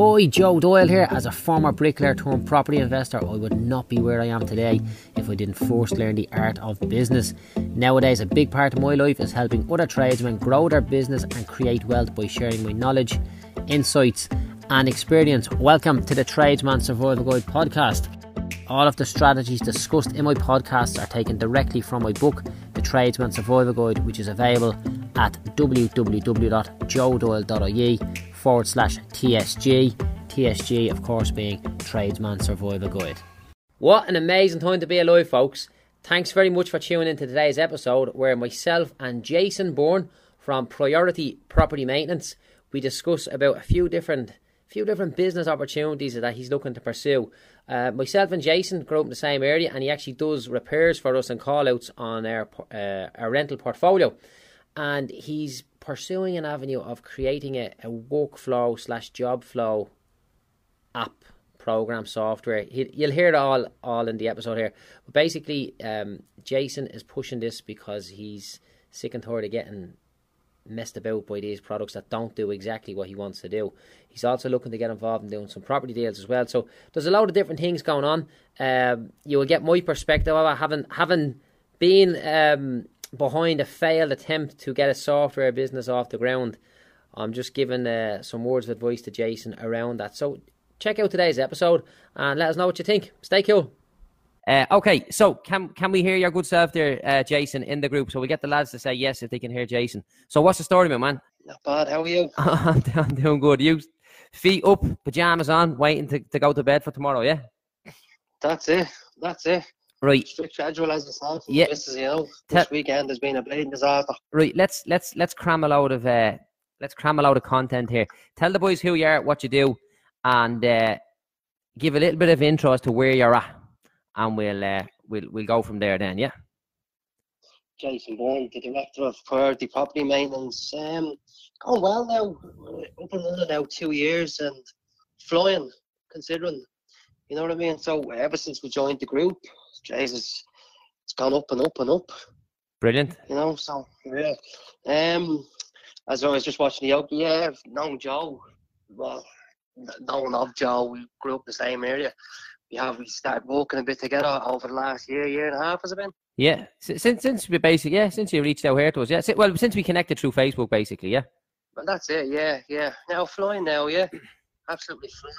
Hi, Joe Doyle here. As a former bricklayer turned property investor, I would not be where I am today if I didn't first learn the art of business. Nowadays, a big part of my life is helping other tradesmen grow their business and create wealth by sharing my knowledge, insights, and experience. Welcome to the Tradesman Survival Guide podcast. All of the strategies discussed in my podcasts are taken directly from my book, The Tradesman Survival Guide, which is available at www.joedoyle.ie forward slash TSG. TSG, of course, being Tradesman Survival Guide. What an amazing time to be alive, folks. Thanks very much for tuning in to today's episode where myself and Jason Bourne from Priority Property Maintenance we discuss about a few different few different business opportunities that he's looking to pursue. Uh, myself and Jason grew up in the same area, and he actually does repairs for us and call outs on our uh, our rental portfolio. And he's pursuing an avenue of creating a, a workflow slash job flow app program software. You'll hear it all all in the episode here. But basically, um, Jason is pushing this because he's sick and tired of getting messed about by these products that don't do exactly what he wants to do. He's also looking to get involved in doing some property deals as well. So there's a lot of different things going on. Um, you will get my perspective of having having been um, behind a failed attempt to get a software business off the ground. I'm just giving uh, some words of advice to Jason around that. So check out today's episode and let us know what you think. Stay cool. Uh, okay, so can can we hear your good self there, uh, Jason, in the group? So we get the lads to say yes if they can hear Jason. So what's the story, my man? Not bad. How are you? I'm, doing good. You feet up, pajamas on, waiting to, to go to bed for tomorrow, yeah? That's it. That's it. Right. Strict schedule as. Yeah. This is, you know, this Te- weekend has been a bleeding disaster. Right. Let's let's let's cram a load of uh, let's cram a load of content here. Tell the boys who you are, what you do, and uh, give a little bit of intro as to where you're at and we'll uh, we'll we'll go from there then. Yeah. Jason Bourne, the director of priority property maintenance. Um, going well now. Up and now two years and flying, considering. You know what I mean? So ever since we joined the group, Jesus, it's gone up and up and up. Brilliant. You know, so yeah. Um, as I was just watching the Yogi, yeah, known Joe. Well, known of Joe. We grew up in the same area we have we started working a bit together over the last year, year and a half, has it been? Yeah, since since we basically yeah, since you reached out here to us, yeah. Well, since we connected through Facebook, basically, yeah. Well, that's it. Yeah, yeah. Now flying now, yeah, absolutely flying.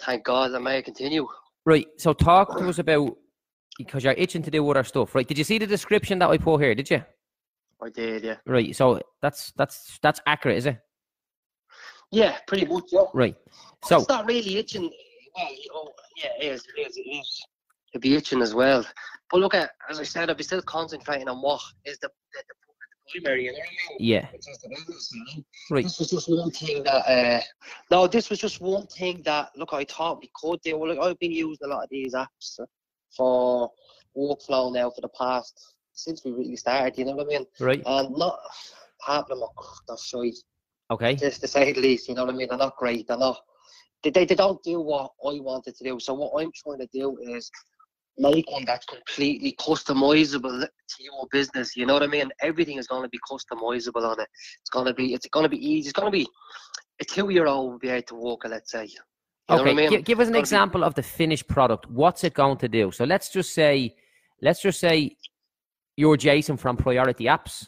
Thank God, I may continue. Right. So talk to us about because you're itching to do other stuff, right? Did you see the description that I put here? Did you? I did, yeah. Right. So that's that's that's accurate, is it? Yeah, pretty much. Yeah. Right. So it's not really itching well, oh, yeah, it is, it is, it is. It'd be itching as well. But look at, as I said, I'd be still concentrating on what is the, the, the primary, you know what I mean? Yeah. Right. This was just one thing that, uh, no, this was just one thing that, look, I thought we could do. Well, like, I've been using a lot of these apps for workflow now for the past, since we really started, you know what I mean? Right. And not, half of them are, they're shite. Okay. Just to say the least, you know what I mean? They're not great. They're not they, they, they don't do what I wanted to do. So what I'm trying to do is make one that's completely customizable to your business. You know what I mean? Everything is going to be customizable on it. It's going to be it's going to be easy. It's going to be a two year old will be able to walk. Let's say. You okay, I mean? give, give us an example be... of the finished product. What's it going to do? So let's just say, let's just say, you're Jason from Priority Apps,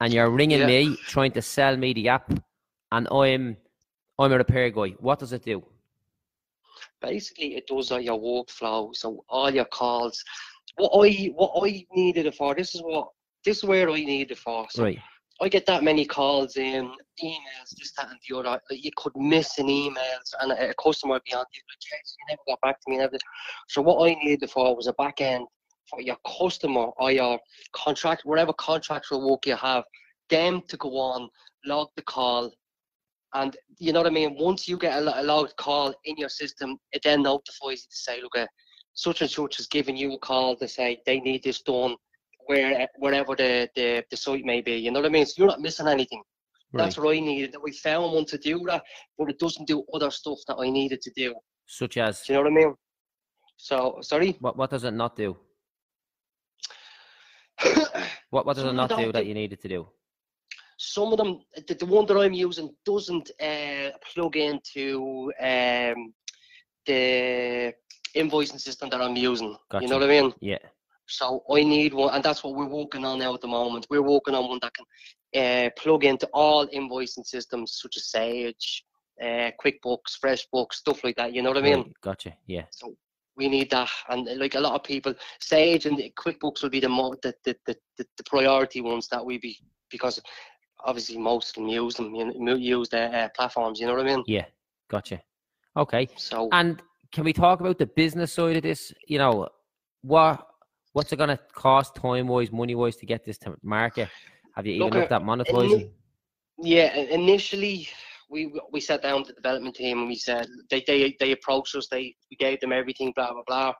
and you're ringing yeah. me trying to sell me the app, and I'm I'm a repair guy. What does it do? Basically, it does all your workflow, so all your calls. What I what I needed it for. This is what this is where I needed it for. So right. I get that many calls in, emails, this, that, and the other. Like you could miss an email, and a customer would be on you, like, you never got back to me. Never. So what I needed for was a back end for your customer or your contract, whatever contractual work you have, them to go on, log the call, and you know what I mean? Once you get a, a loud call in your system, it then notifies you to say, look, uh, such and such is giving you a call to say they need this done where wherever the, the, the site may be. You know what I mean? So you're not missing anything. Right. That's what I needed. That We found one to do that, but it doesn't do other stuff that I needed to do. Such as? Do you know what I mean? So, sorry? What, what does it not do? what, what does it not do that you needed to do? some of them, the, the one that I'm using doesn't uh, plug into um, the invoicing system that I'm using. Gotcha. You know what I mean? Yeah. So I need one, and that's what we're working on now at the moment. We're working on one that can uh, plug into all invoicing systems such as Sage, uh, QuickBooks, FreshBooks, stuff like that. You know what I mean? Right, Gotcha. Yeah. So we need that, and uh, like a lot of people, Sage and QuickBooks will be the more the, the, the, the, priority ones that we be because obviously most of them use them, you know, use the uh, platforms. You know what I mean? Yeah. Gotcha. Okay. So And can we talk about the business side of this? You know, what what's it going to cost time wise, money wise to get this to market? Have you even Look, looked at monetizing? Yeah, initially we we sat down with the development team and we said they they, they approached us. They we gave them everything. Blah blah blah.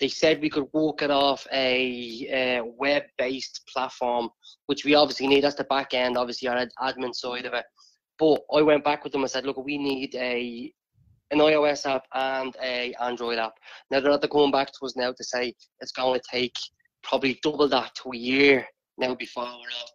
They said we could walk it off a, uh web-based platform, which we obviously need. That's the back end, obviously our ad- admin side of it. But I went back with them and said, look, we need a an iOS app and a Android app. Now they're they're coming back to us now to say it's going to take probably double that to a year now before we're off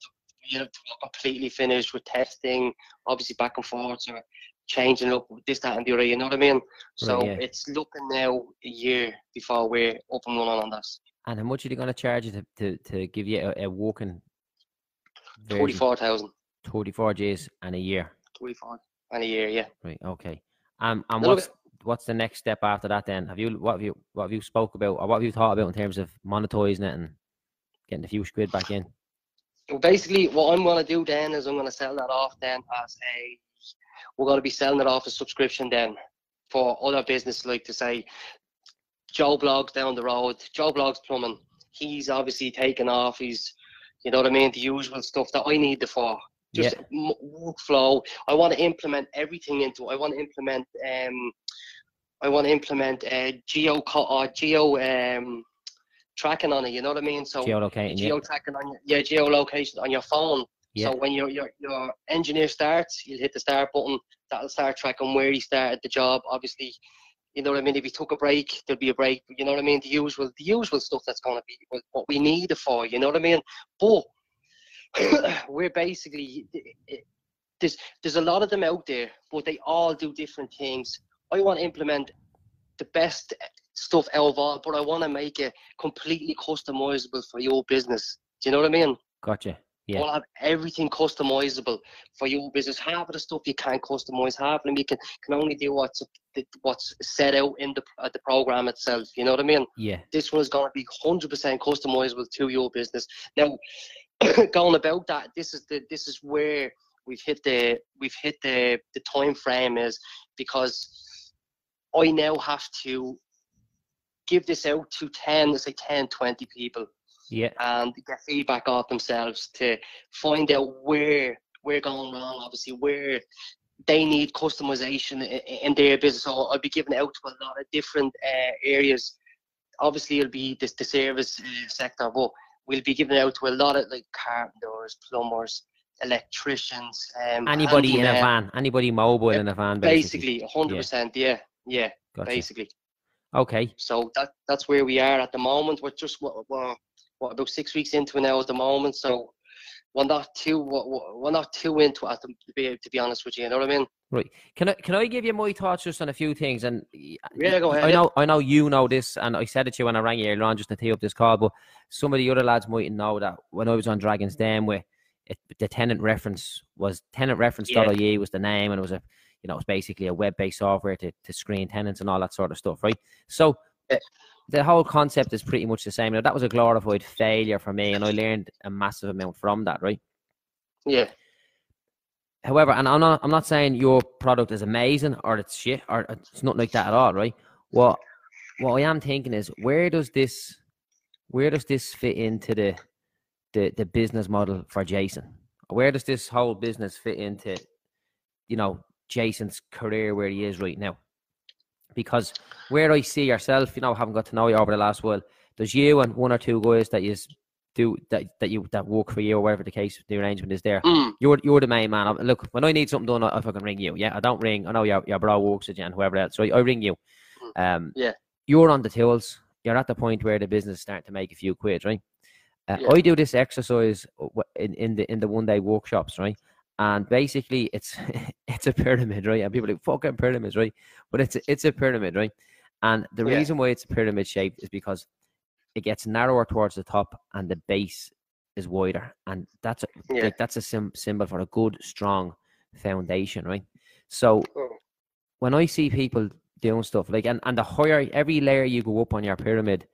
you know, to completely finished with testing, obviously back and forth, or changing up with this, that, and the other. You know what I mean? So yeah. it's looking now a year before we're up and running on this. And how much are they going to charge you to, to, to give you a, a working version? Forty-four thousand. 24 Gs and a year. Twenty-four and a year, yeah. Right. Okay. Um, and what's what's the next step after that? Then have you what have you what have you spoke about or what have you thought about in terms of monetizing it and getting a few squid back in? Basically, what I'm going to do then is I'm going to sell that off then as a. We're going to be selling it off a subscription then for other business, like to say, Joe Bloggs down the road. Joe Bloggs plumbing. He's obviously taken off. He's, you know what I mean, the usual stuff that I need the for. Just m- workflow. I want to implement everything into. I want to implement. Um, I want to implement uh, geo co- or geo um, tracking on it. You know what I mean? So Geolocating. Yeah. geo tracking on your yeah geolocation on your phone. Yeah. So when your your your engineer starts, you'll hit the start button. That'll start tracking where he started the job. Obviously, you know what I mean. If he took a break, there'll be a break. You know what I mean. The usual the usual stuff that's going to be what- what we need it for. You know what I mean. But we're basically there's there's a lot of them out there, but they all do different things. I want to implement the best stuff out of all, but I want to make it completely customizable for your business. Do you know what I mean? Gotcha. Yeah. To have everything customizable for your business. Half of the stuff you can't customize, half of them you can, can only do what's what's set out in the uh, the program itself. You know what I mean? Yeah. this one is going to be 100% customizable to your business. Now, going about that, this is the this is where we've hit the we've hit the the time frame is because I now have to give this out to 10, let's say 10, 20 people Yeah. and get feedback off themselves to find out where we're going wrong, obviously, where they need customization in their business. So I'll be giving it out to a lot of different uh, areas. Obviously, it'll be this, the service uh, sector, but we'll be giving it out to a lot of like carpenters, plumbers, electricians, um, Anybody in a van, anybody mobile in a van, basically. Basically, 100%, yeah, yeah, Gotcha. basically. Okay. So that that's where we are at the moment. We're just what, what, what about six weeks into it now at the moment. So we're not too we're we're not too into it to be to be honest with you. You know what I mean? Right. Can I can I give you my thoughts just on a few things? And Yeah, go ahead, I know I know you know this, and I said it to you when I rang you earlier on just to tee up this call. But some of the other lads mightn't know that when I was on Dragons Den, where it, the tenant reference was tenant reference.ie was the name, and it was a you know it was basically a web based software to to screen tenants and all that sort of stuff, right? So. Yeah. The whole concept is pretty much the same. Now that was a glorified failure for me, and I learned a massive amount from that, right? Yeah, However, and I'm not I'm not saying your product is amazing or it's shit or it's not like that at all, right? What what I am thinking is where does this where does this fit into the the the business model for Jason? Where does this whole business fit into you know Jason's career where he is right now? Because where I see yourself, you know, haven't got to know you over the last while, there's you and one or two guys that you do that that you that work for you or whatever the case the arrangement is there mm, you're you're the main man. Look, when I need something done, I I fucking ring you. Yeah, I don't ring. I know your your bro you and whoever else. So I, I ring you. Um, Yeah. You're on the tools. You're at the point where the business start to make a few quid, right? Uh, Yeah. I do this exercise in, in the in the one day workshops, right? And basically, it's it's a pyramid, right? And people are like fucking pyramids, right? But it's a, it's a pyramid, right? And the Yeah. reason why it's a pyramid shaped is because it gets narrower towards the top, and the base is wider, and that's a, Yeah. like that's a sim- symbol for a good, strong foundation, right? So Mm. when I see people doing stuff like, and, and the higher every layer you go up on your pyramid,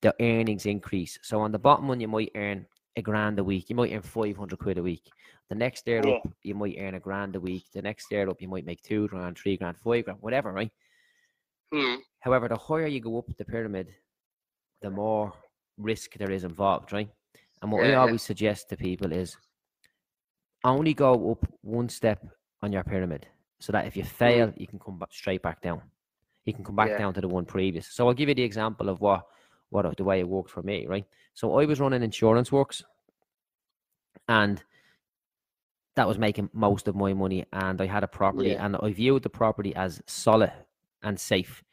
the earnings increase. So on the bottom one, you might earn a grand a week. You might earn 500 quid a week. The next layer Yeah. up, you might earn a grand a week. The next layer up, you might make two grand, three grand, five grand, whatever, right? Mm. However, the higher you go up the pyramid, the more risk there is involved, right? And what Yeah, I yeah. always suggest to people is only go up one step on your pyramid so that if you mm-hmm. fail, you can come back straight back down. You can come back Yeah. down to the one previous. So I'll give you the example of what what uh, the way it worked for me, right? So I was running insurance works and that was making most of my money and I had a property Yeah. and I viewed the property as solid and safe.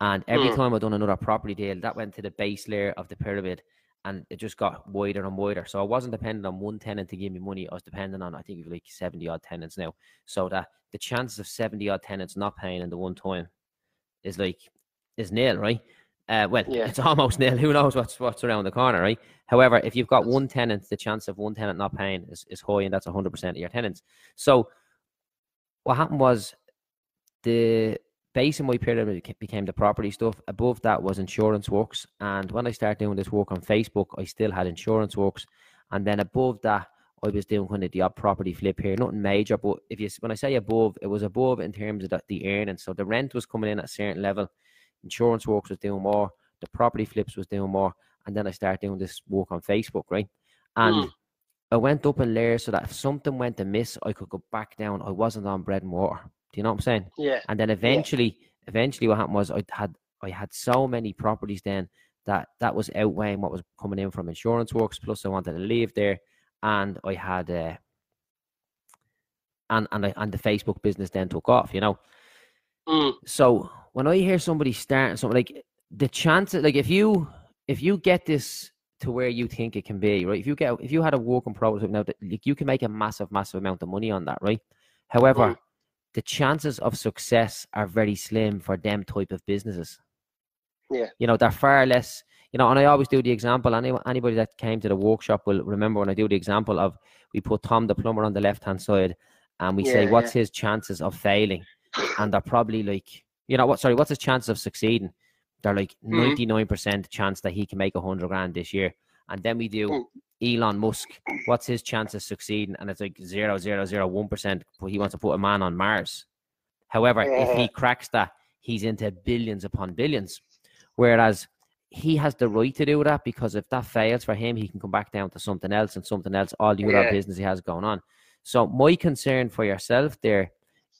And every Mm. time I done another property deal, that went to the base layer of the pyramid and it just got wider and wider. So I wasn't dependent on one tenant to give me money. I was dependent on I think like 70 odd tenants now. So that the chances of 70 odd tenants not paying in the one time is like is nil, right? Uh, well, Yeah. it's almost nil. Who knows what's what's around the corner, right? However, if you've got one tenant, the chance of one tenant not paying is, is high, and that's 100% of your tenants. So, what happened was the my pyramid became the property stuff. Above that was insurance works, and when I started doing this work on Facebook, I still had insurance works, and then above that, I was doing kind of the odd property flip here, nothing major. But if you when I say above, it was above in terms of the, the earnings. So the rent was coming in at a certain level, insurance works was doing more, the property flips was doing more, and then I started doing this work on Facebook, right? And Mm. I went up in layers so that if something went amiss, I could go back down. I wasn't on bread and water. Do you know what I'm saying? Yeah. And then eventually, eventually, what happened was I had I had so many properties then that that was outweighing what was coming in from insurance works. Plus, I wanted to leave there, and I had uh, and and I, and the Facebook business then took off. You know, Mm. so when I hear somebody starting something like the chances, like if you if you get this to where you think it can be, right? If you get if you had a working prototype now, that like you can make a massive, massive amount of money on that, right? However, Mm. The chances of success are very slim for them type of businesses. Yeah. You know, they're far less. You know, and I always do the example. Any, anybody that came to the workshop will remember when I do the example of we put Tom the plumber on the left hand side, and we say, Yeah, "What's his chances of failing?" and they're probably like, you know what? Sorry, what's his chance of succeeding? They're like Mhm. ninety nine percent chance that he can make a hundred grand this year. And then we do Mm. Elon Musk. What's his chance of succeeding? And it's like zero zero zero one percent. But he wants to put a man on Mars. However, if he cracks that, he's into billions upon billions. Whereas he has the right to do that because if that fails for him, he can come back down to something else and something else, all the other Yeah. business he has going on. So my concern for yourself there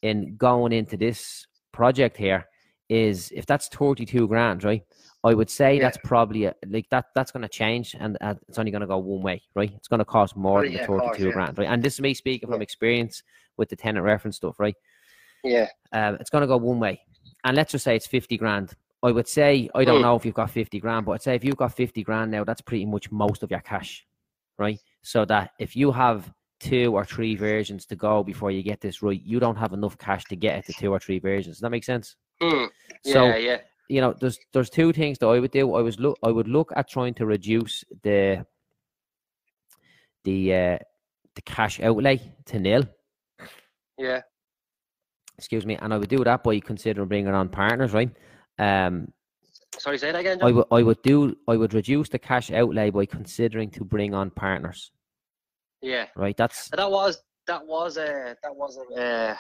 in going into this project here is if that's 32 grand, right? I would say Yeah. that's probably a, like that. That's going to change, and uh, it's only going to go one way, right? It's going to cost more Oh, than the of course, 32 yeah. grand, right? And this is me speaking from experience with the tenant reference stuff, right? Yeah. Um, it's going to go one way, and let's just say it's 50 grand. I would say I don't Mm. know if you've got 50 grand, but I'd say if you've got 50 grand now, that's pretty much most of your cash, right? So that if you have two or three versions to go before you get this right, you don't have enough cash to get it to two or three versions. Does that make sense? Mm. Yeah. So yeah. you know, there's there's two things that I would do. I was look I would look at trying to reduce the the uh, the cash outlay to nil. Yeah. Excuse me, and I would do that by considering bringing on partners, right? Um, Sorry, say that again. I would I would do I would reduce the cash outlay by considering to bring on partners, Yeah. right? That's That was that was a that was a uh,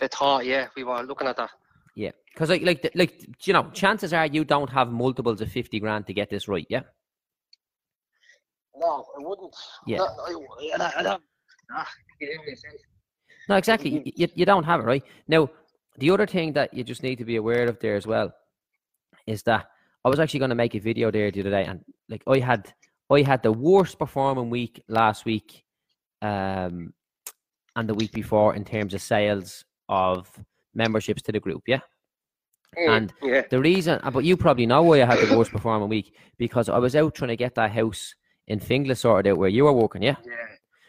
a thought. Yeah, we were looking at that. Yeah, because like like like you know, chances are you don't have multiples of fifty grand to get this right, yeah. No, I wouldn't. Yeah. No, I, I, I, I, ah, it didn't make. No, exactly. You, you, you don't have it, right? Now, the other thing that you just need to be aware of there as well is that I was actually going to make a video there the other day, and like I had, I had the worst performing week last week, um, and the week before in terms of sales of memberships to the group. Yeah, Mm, And yeah, the reason, uh, but you probably know why I had the worst performing week because I was out trying to get that house in Finglas sorted out where you were working. Yeah, yeah,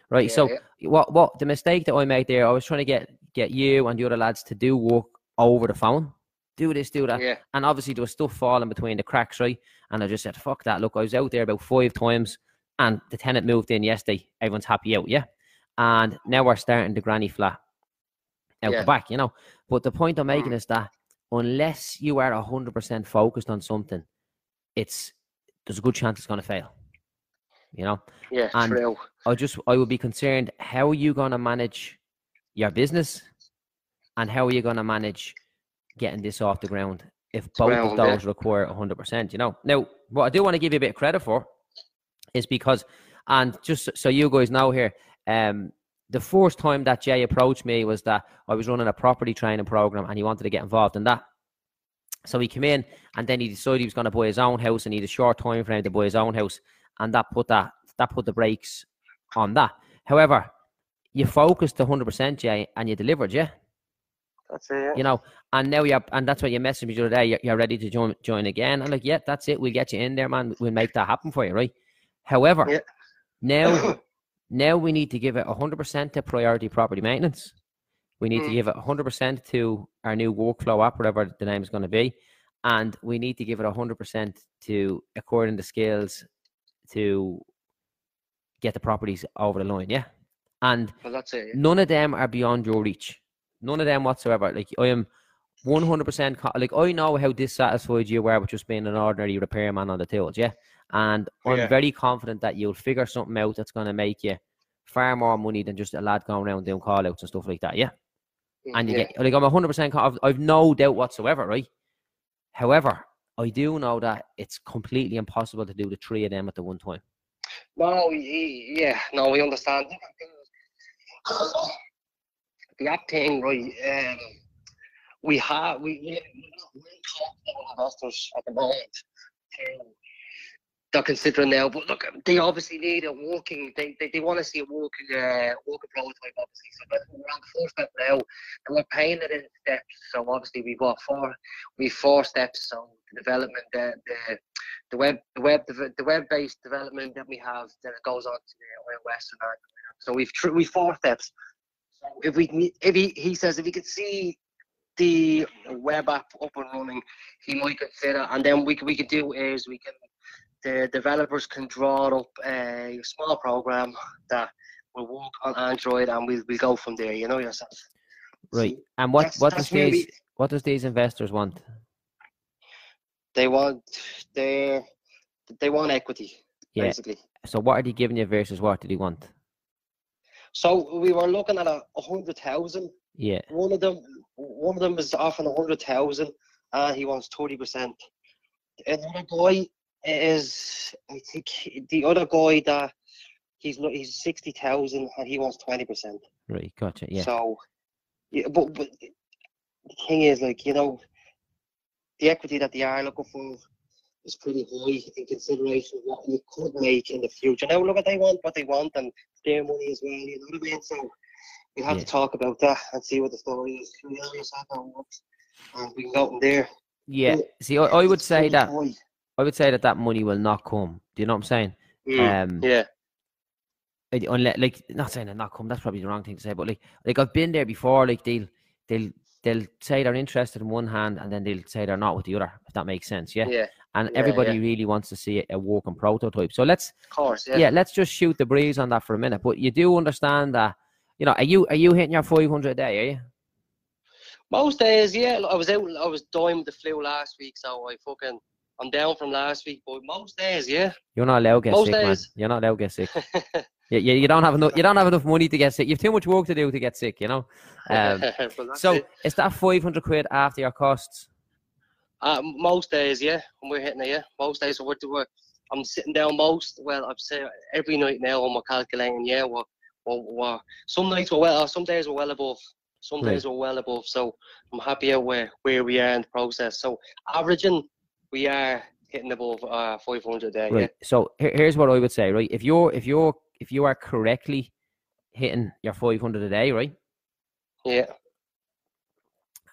right? Yeah, so what what the mistake that I made there, I was trying to get get you and the other lads to do work over the phone, do this, do that, yeah, and obviously there was stuff falling between the cracks, right? And I just said, fuck that. Look, I was out there about five times, and the tenant moved in yesterday. Everyone's happy out, yeah. And now we're starting the granny flat out Yeah. the back, you know. But the point I'm making Mm. is that unless you are hundred percent focused on something, it's there's a good chance it's going to fail. You know, yeah, And- true. I just I would be concerned how are you going to manage your business, and how are you going to manage getting this off the ground if both of Ground, yeah. those require hundred percent. You know. Now, what I do want to give you a bit of credit for is because, and just so you guys know here, um, the first time that Jay approached me was that I was running a property training program and he wanted to get involved in that. So he came in and then he decided he was going to buy his own house and he had a short time frame to buy his own house, and that put that that put the brakes on that. However, you focused hundred percent, Jay, and you delivered, yeah. That's it. You know, and now you're, and that's what you messaged me the other day. You're, you're ready to join join again. I'm like, yeah, that's it. We'll get you in there, man. We'll make that happen for you, right? However, Yeah. now now we need to give it 100% to priority property maintenance. We need to Mm. give it 100% to our new workflow app, whatever the name is going to be. And we need to give it 100% to according to skills to get the properties over the line. Yeah. And well, it. none of them are beyond your reach. None of them whatsoever. Like I am 100% co- like I know how dissatisfied you were with just being an ordinary repairman on the tools, yeah. And I'm Yeah. very confident that you'll figure something out that's going to make you far more money than just a lad going around doing call outs and stuff like that, yeah. And you yeah. get like I'm 100% co- I've, I've no doubt whatsoever, right? However, I do know that it's completely impossible to do the three of them at the one time. No, yeah, no, we understand. The app thing, right? Um, we have we we- we're not talking about investors at the moment. Um, they're considering now, but look, they obviously need a walking. They they, they want to see a walking uh, working prototype, obviously. So we're on the first step now, and we're paying it in steps. So obviously we've got four, we've four steps. So the development, the the the web the web deve- the web based development that we have then it goes on to the west and that. So we've tr- we four steps. So if we if he he says if he could see the web app up and running, he might consider and then we can we can do is we can the developers can draw up uh, a small program that will work on Android and we'll we go from there, you know yourself. Right. And what That's- what that's does where these what does these investors want? They want they they want equity, Yeah. basically. So what are they giving you versus what do they want? So we were looking at a, a hundred thousand. Yeah. One of them, one of them is offering a hundred thousand, and he wants thirty percent. Another guy is, I think, the other guy that he's he's sixty thousand, and he wants twenty percent. Right. Gotcha. Yeah. So, yeah, but but the thing is, like you know, the equity that they are looking for is pretty high in consideration of what you could make in the future. Now, look, at they want what they want, and their money as well. You know what I mean? So we have Yeah. to talk about that and see what the story is. You know yourself how it works, and we can go from there. Yeah. Well, See, I, I would say that high. I would say that that money will not come. Do you know what I'm saying? Mm, Um, yeah, unless, like, not saying it not come. That's probably the wrong thing to say. But like, like I've been there before. Like they'll they'll they'll say they're interested in one hand, and then they'll say they're not with the other. If that makes sense. Yeah. yeah, And yeah, everybody yeah. really wants to see a, a working prototype. So let's of course, yeah. yeah. let's just shoot the breeze on that for a minute. But you do understand that. You know, are you are you hitting your 500 a day? Are you? Most days, yeah. I was out. I was dying with the flu last week, so I fucking I'm down from last week. But most days, yeah. You're not allowed to get Most sick, man. You're not allowed to get sick. You, you, you don't have enough. You don't have enough money to get sick. You have too much work to do to get sick. You know. Um, so it. is that 500 quid after your costs? Uh, most days, yeah, when we're hitting it, yeah. Most days, we're, we're, I'm sitting down most. Well, I'm saying every night now. I'm calculating. Yeah, we're, we're, we're some nights we're well. Some days we're well above. Some Right. days we're well above. So I'm happy at where where we are in the process. So averaging, we are hitting above uh 500 a day. Right. So here, here's what I would say. Right. If you're if you're if you are correctly hitting your 500 a day, right, Yeah. Yeah.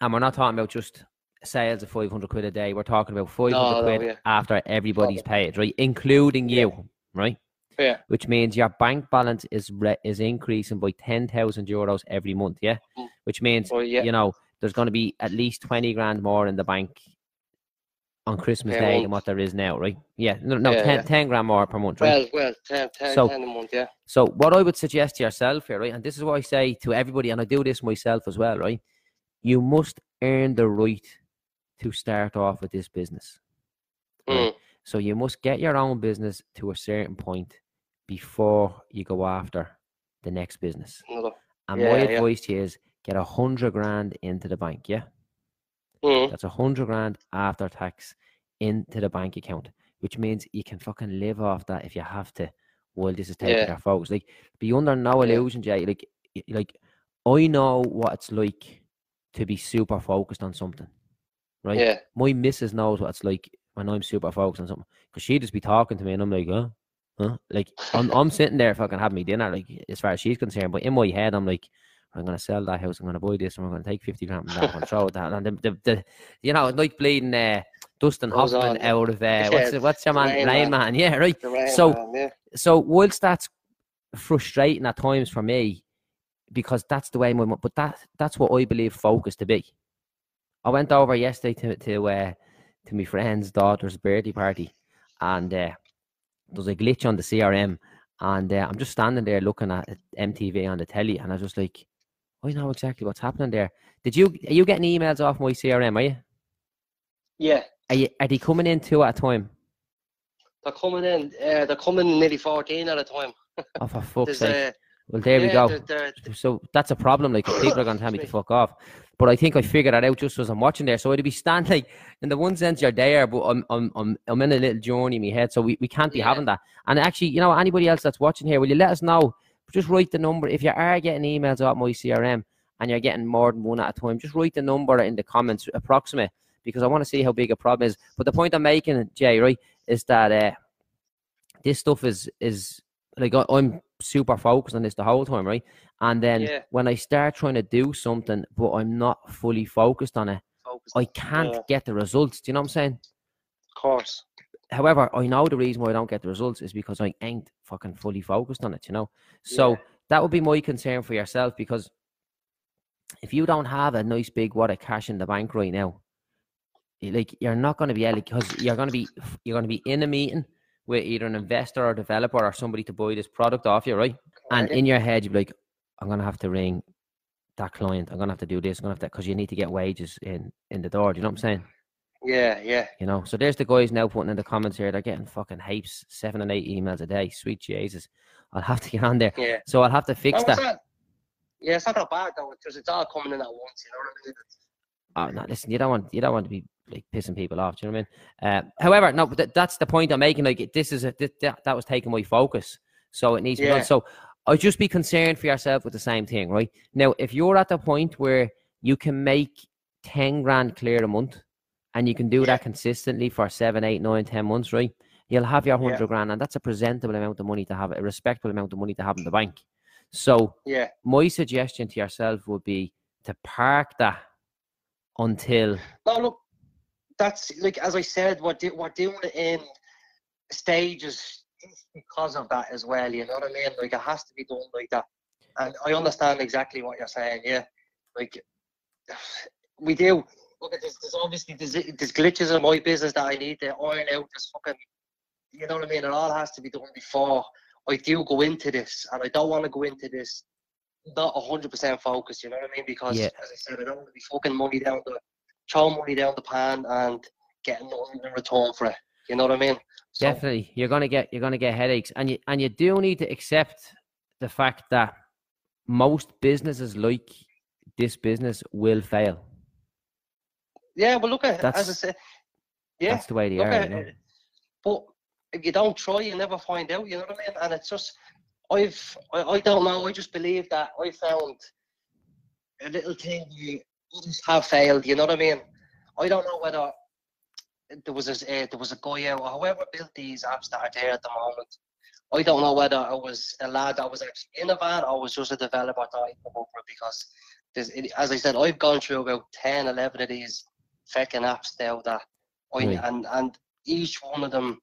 and we're not talking about just sales of 500 quid a day. We're talking about 500 no, quid yeah. after everybody's paid, right, including Yeah. you, right. Yeah. Which means your bank balance is re- is increasing by ten thousand euros every month. Yeah, Mm. which means yeah. you know there's going to be at least twenty grand more in the bank on Christmas Day than what there is now, right? Yeah, no, no, Yeah, 10, yeah. 10 grand more per month, right? Well, well, 10, 10, So- 10 a month, yeah. So what I would suggest to yourself here, right, and this is what I say to everybody, and I do this myself as well, right? You must earn the right to start off with this business. Right. Mm. So you must get your own business to a certain point before you go after the next business. Another. And Yeah, my advice to you is get a hundred grand into the bank, yeah? Mm. That's a hundred grand after tax into the bank account, which means you can fucking live off that if you have to while this is taking Yeah. your focus. Like be under no Yeah. illusion, Jay. Like like I know what it's like to be super focused on something. Right? Yeah. My missus knows what it's like when I'm super focused on something. Because she just be talking to me and I'm like, huh? Huh? Like I'm I'm sitting there fucking having me dinner, like as far as she's concerned. But in my head I'm like, I'm gonna sell that house, I'm gonna buy this, and we're gonna take fifty grand from that, I'm gonna throw that. And the, the, the you know, like bleeding uh, Dustin Goes Hoffman on. out of uh, what's what's your man Rain Man. Man, yeah, right. So- man, yeah. So whilst that's frustrating at times for me, because that's the way my but that that's what I believe focus to be. I went over yesterday to to uh, to my friend's daughter's birthday party, and uh, there was a glitch on the CRM, and uh, I'm just standing there looking at MTV on the telly, and I was just like, I know exactly what's happening there. Did you are you getting emails off my CRM? Are you? Yeah. Are you are they coming in two at a time? They're coming in. Uh, they're coming nearly 14 at a time. Oh, for fuck's sake! uh, Well, there we go. they're- they're- so that's a problem. Like people are going to tell me to fuck off, but I think I figured that out just as I'm watching there. So it'd be standing like in the one sense you're there, but I'm I'm I'm, I'm in a little journey in my head, so we, we can't be Yeah. having that. And actually, you know, anybody else that's watching here, will you let us know? Just write the number if you are getting emails about my CRM and you're getting more than one at a time. Just write the number in the comments, approximate, because I want to see how big a problem is. But the point I'm making, Jay, right, is that uh, this stuff is is like I'm super focused on this the whole time, right? And then Yeah. when I start trying to do something, but I'm not fully focused on it, focused. I can't Yeah. get the results. Do you know what I'm saying? Of course. However, I know the reason why I don't get the results is because I ain't fucking fully focused on it, you know? So Yeah. that would be my concern for yourself because if you don't have a nice big wad of cash in the bank right now, like you're not going to be because you're going to be you're going to be in a meeting with either an investor or developer or somebody to buy this product off you, right? And in your head, you'd be like, I'm gonna have to ring that client. I'm gonna have to do this. I'm gonna have to because you need to get wages in in the door. Do you know what I'm saying? Yeah, yeah. You know. So there's the guys now putting in the comments here. They're getting fucking heaps, seven and eight emails a day. Sweet Jesus, I'll have to get on there. Yeah. So I'll have to fix that. Yeah, it's not that bad though, because it's all coming in at once. You know what I mean? Oh no, listen, you don't want you don't want to be like pissing people off. Do you know what I mean? Uh, however, no, th- that's the point I'm making. Like this is a, th- that, that was taking my focus, so it needs to be Yeah. done. So I'd just be concerned for yourself with the same thing, right? Now, if you're at the point where you can make ten grand clear a month, and you can do Yeah. that consistently for seven, eight, nine, ten months, right? You'll have your Yeah. hundred grand, and that's a presentable amount of money to have, a respectable amount of money to have in the bank. So Yeah. my suggestion to yourself would be to park that until No, look, that's like as I said, we're, do, we're doing it in stages because of that as well. You know what I mean? Like it has to be done like that. And I understand exactly what you're saying. Yeah, like we do. Look, there's, there's obviously there's, there's glitches in my business that I need to iron out. There's fucking, you know what I mean? It all has to be done before I do go into this, and I don't want to go into this not hundred percent focused. You know what I mean? Because Yeah. as I said, I don't want to be fucking money down the throwing money down the pan and getting nothing in return for it. You know what I mean? So, Definitely, you're gonna get you're gonna get headaches, and you and you do need to accept the fact that most businesses like this business will fail. Yeah, but look at as I That's- said. Yeah, That's the way they are. at You know? But if you don't try, you never find out. You know what I mean? And it's just, I've, I, I don't know. I just believe that I found a little thing where others have failed. You know what I mean? I don't know whether there was a uh, there was a guy out, or whoever built these apps that are there at the moment. I don't know whether it was a lad that was actually in a van or was just a developer that I come up with because, it, as I said, I've gone through about 10, 11 of these fucking apps now that I, Right. and and each one of them,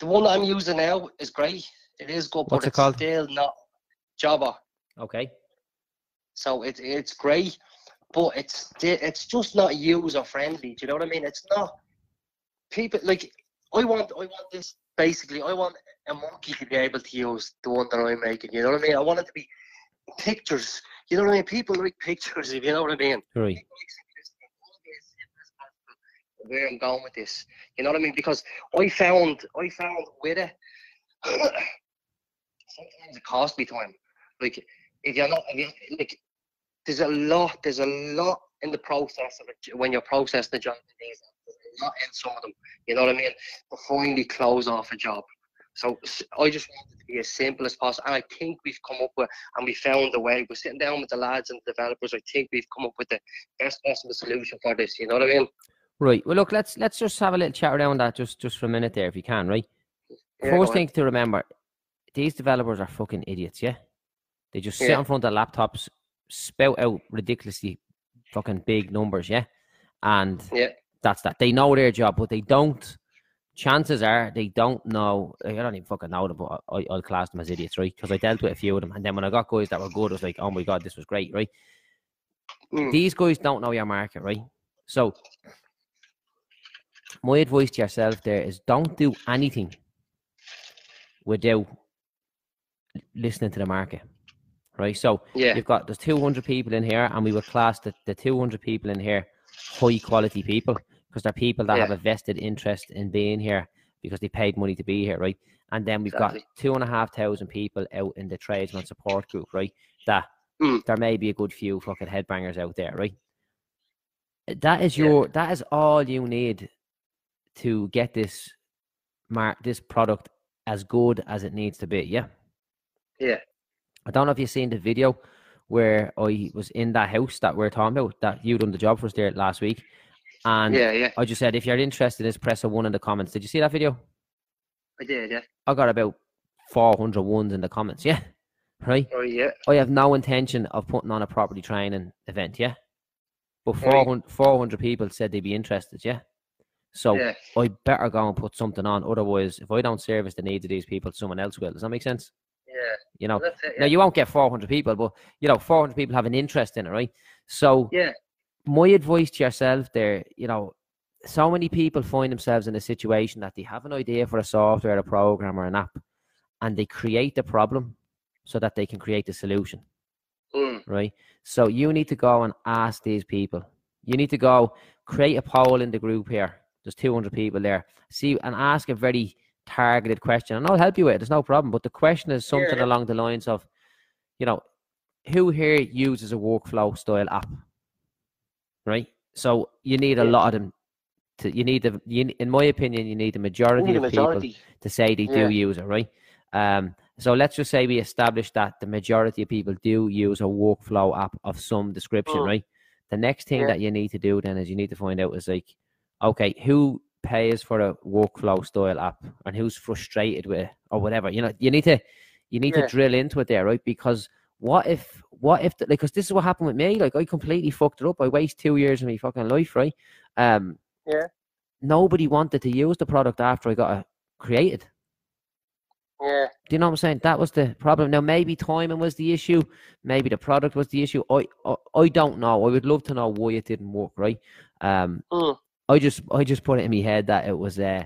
the one I'm using now is great. It is good, What's but it it's called? still not Jobber. Okay. So it's it's great, but it's it's just not user friendly. Do you know what I mean? It's not people like I want I want this basically. I want a monkey to be able to use the one that I'm making. You know what I mean? I want it to be pictures. You know what I mean? People like pictures. If you know what I mean. Right. People like simplicity. I wanna be as simple as possible Where I'm going with this, you know what I mean? Because I found I found with it. sometimes it costs me time. Like if you're not, if you're, like there's a lot, there's a lot in the process of it when you're processing the job. There's a lot in some of them. You know what I mean? Before you close off a job. So I just want it to be as simple as possible, and I think we've come up with, and we found a way. We're sitting down with the lads and developers. I think we've come up with the best possible solution for this. You know what I mean? Right. Well, look, let's let's just have a little chat around that just just for a minute there, if you can. Right. Yeah, First thing to remember: these developers are fucking idiots. Yeah. They just sit Yeah. in front of laptops, spout out ridiculously fucking big numbers. Yeah. And Yeah. that's that. They know their job, but they don't. Chances are they don't know. I don't even fucking know them, but I, I'll class them as idiots, right? Because I dealt with a few of them, and then when I got guys that were good, I was like, "Oh my god, this was great," right? Mm. These guys don't know your market, right? So, my advice to yourself there is don't do anything without listening to the market, right? So, Yeah. you've got there's 200 people in here, and we would class the, the 200 people in here high quality people because they're people that Yeah. have a vested interest in being here because they paid money to be here, right? And then we've got two and a half thousand people out in the tradesman support group, right? That Mm. there may be a good few fucking headbangers out there, right? That is Yeah. your that is all you need to get this mar- this product as good as it needs to be, yeah. Yeah. I don't know if you've seen the video where I was in that house that we're talking about that you done the job for us there last week. And Yeah. Yeah. I just said if you're interested in this, press a one in the comments. Did you see that video? I did. Yeah. I got about 400 ones in the comments, yeah. Right? Oh yeah. I have no intention of putting on a property training event, yeah. But 400, 400 people said they'd be interested, yeah. So Yeah. I better go and put something on. Otherwise, if I don't service the needs of these people, someone else will. Does that make sense? Yeah. You know, it. now you won't get 400 people, but you know, 400 people have an interest in it, right? So Yeah. my advice to yourself there, you know, so many people find themselves in a situation that they have an idea for a software, a program, or an app, and they create the problem so that they can create the solution, Mm. right? So you need to go and ask these people. You need to go create a poll in the group here. There's 200 people there. See and ask a very targeted question, and I'll help you with it. There's no problem. But the question is something yeah. along the lines of, you know, who here uses a workflow style app, right? So you need a Yeah. lot of them. To you need the, you, in my opinion, you need the majority of people to say they Yeah. do use it, right? Um, so let's just say we establish that the majority of people do use a workflow app of some description, Mm. right? The next thing Yeah. that you need to do then is you need to find out is like, okay, who pays for a workflow style app and who's frustrated with it or whatever. You know, you need to you need Yeah. to drill into it there, right? Because what if what if the, like because this is what happened with me? Like I completely fucked it up. I waste two years of my fucking life, right? Um Yeah. nobody wanted to use the product after I got it created. Yeah. Do you know what I'm saying? That was the problem. Now, maybe timing was the issue. Maybe the product was the issue. I, I, I don't know. I would love to know why it didn't work. Right? Um, Mm. I just, I just put it in my head that it was, uh,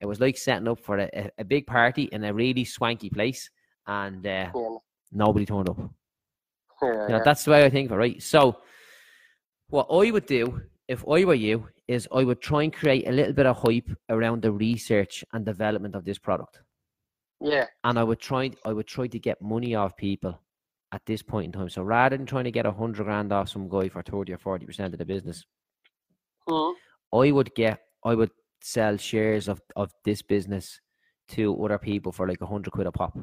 it was like setting up for a, a, big party in a really swanky place, and uh, Yeah. nobody turned up. Yeah. You know, that's the way I think of it, right? So, what I would do if I were you is I would try and create a little bit of hype around the research and development of this product yeah. and I would try I would try to get money off people at this point in time. So rather than trying to get a hundred grand off some guy for thirty or forty percent of the business, Mm. I would get I would sell shares of, of this business to other people for like a hundred quid a pop,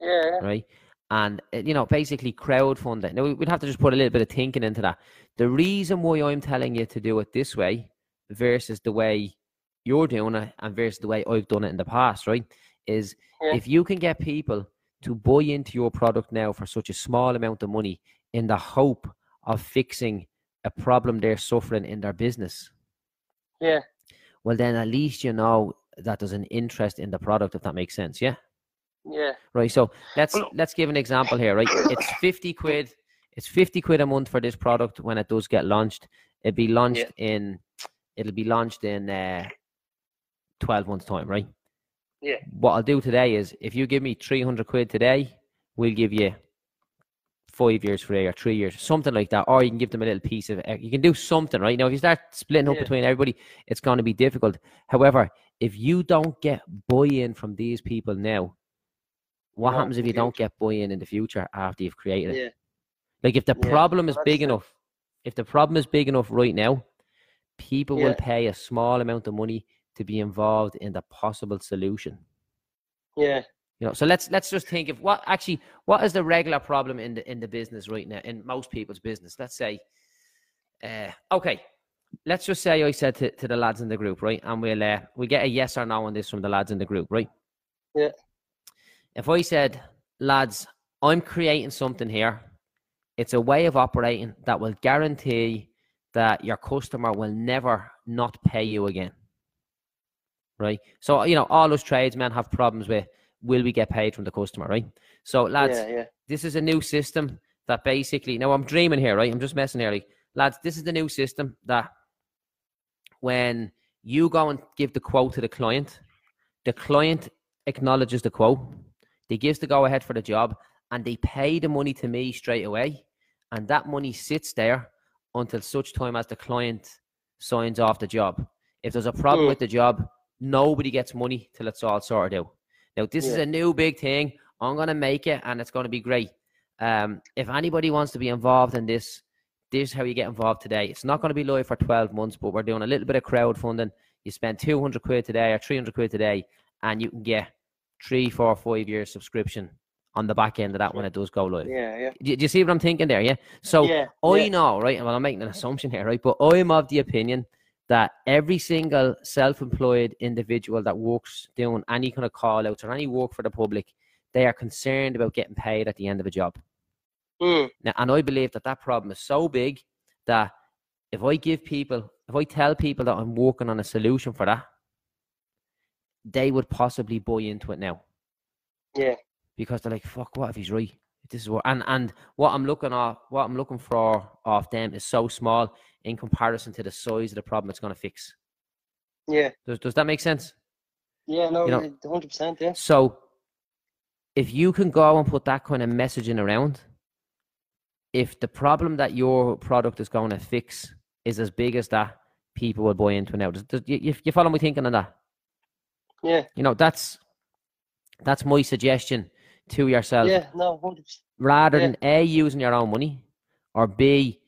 Yeah. right? And uh, you know, basically crowdfunding. Now we- we'd have to just put a little bit of thinking into that. The reason why I'm telling you to do it this way versus the way you're doing it and versus the way I've done it in the past, right? Is Yeah. if you can get people to buy into your product now for such a small amount of money in the hope of fixing a problem they're suffering in their business, Yeah. well, then at least you know that there's an interest in the product, if that makes sense. Yeah. Yeah. Right. So let's let's give an example here. Right. It's fifty quid. It's fifty quid a month for this product when it does get launched. It'll be launched in. It'll be launched in uh, twelve months' time. Right. Yeah. What I'll do today is, if you give me three hundred quid today, we'll give you five years free or three years, something like that. Or you can give them a little piece of. You can do something, right? Now, if you start splitting up Yeah. between everybody, it's going to be difficult. However, if you don't get buy-in from these people now, what No, happens if you in don't get buy-in in the future after you've created it? Yeah. Like if the Yeah, problem is big it. enough, if the problem is big enough right now, people will pay a small amount of money to be involved in the possible solution. Yeah. You know, so let's let's just think of what actually what is the regular problem in the in the business right now in most people's business. Let's say, uh, okay, let's just say I said to, to the lads in the group, right, and we'll uh, we get a yes or no on this from the lads in the group, right? Yeah. If I said, lads, I'm creating something here, it's a way of operating that will guarantee that your customer will never not pay you again. Right. So you know, all those tradesmen have problems with will we get paid from the customer, right? So lads, yeah. Yeah. this is a new system that basically now I'm dreaming here, right? I'm just messing here. Like, lads, this is the new system that when you go and give the quote to the client, the client acknowledges the quote, they gives the go ahead for the job, and they pay the money to me straight away. And that money sits there until such time as the client signs off the job. If there's a problem Mm. with the job, nobody gets money till it's all sorted out. Now, this is a new big thing. I'm going to make it and it's going to be great. Um, if anybody wants to be involved in this, this is how you get involved today. It's not going to be live for 12 months, but we're doing a little bit of crowdfunding. You spend 200 quid today or 300 quid today, and you can get three, four, five years subscription on the back end of that when it does go live. Yeah. Yeah. Do, do you see what I'm thinking there? Yeah. So yeah. I yeah. know, right? Well, I'm making an assumption here, right? But I'm of the opinion that every single self-employed individual that works doing any kind of call outs or any work for the public, they are concerned about getting paid at the end of a job. Mm. Now, and I believe that that problem is so big that if I give people, if I tell people that I'm working on a solution for that, they would possibly buy into it now Yeah. because they're like, "Fuck, what if he's right? This is what." And and what I'm looking off, what I'm looking for off them is so small in comparison to the size of the problem it's going to fix. Yeah. Does does that make sense? Yeah. No. You know- Hundred percent. Yeah. So, if you can go and put that kind of messaging around, if the problem that your product is going to fix is as big as that, people will buy into it now. Does, does, you, you- you follow me thinking on that? Yeah. You know, that's that's my suggestion to yourself. Yeah. No. Rather Yeah. than a using your own money, or b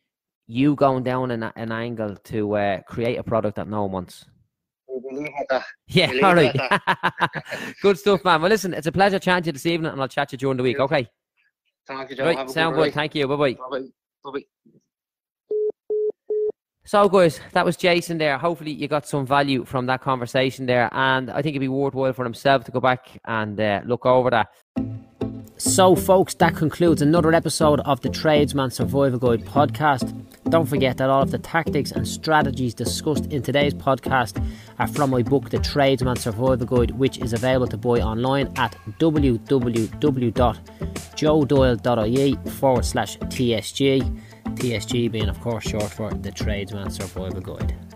you going down an, an angle to uh, create a product that no one wants. We'll leave it at that. Yeah, all right. Good stuff, man. Well, listen, it's a pleasure chatting to you this evening, and I'll chat to you during the week. Okay. Thank you, John. Right, Have sound good good. Thank you. Bye bye. So, guys, that was Jason there. Hopefully, you got some value from that conversation there, and I think it'd be worthwhile for himself to go back and uh, look over that. So, folks, that concludes another episode of the Tradesman Survival Guide podcast. Don't forget that all of the tactics and strategies discussed in today's podcast are from my book, The Tradesman Survival Guide, which is available to buy online at www.joedoyle.ie forward slash TSG. TSG being, of course, short for The Tradesman Survival Guide.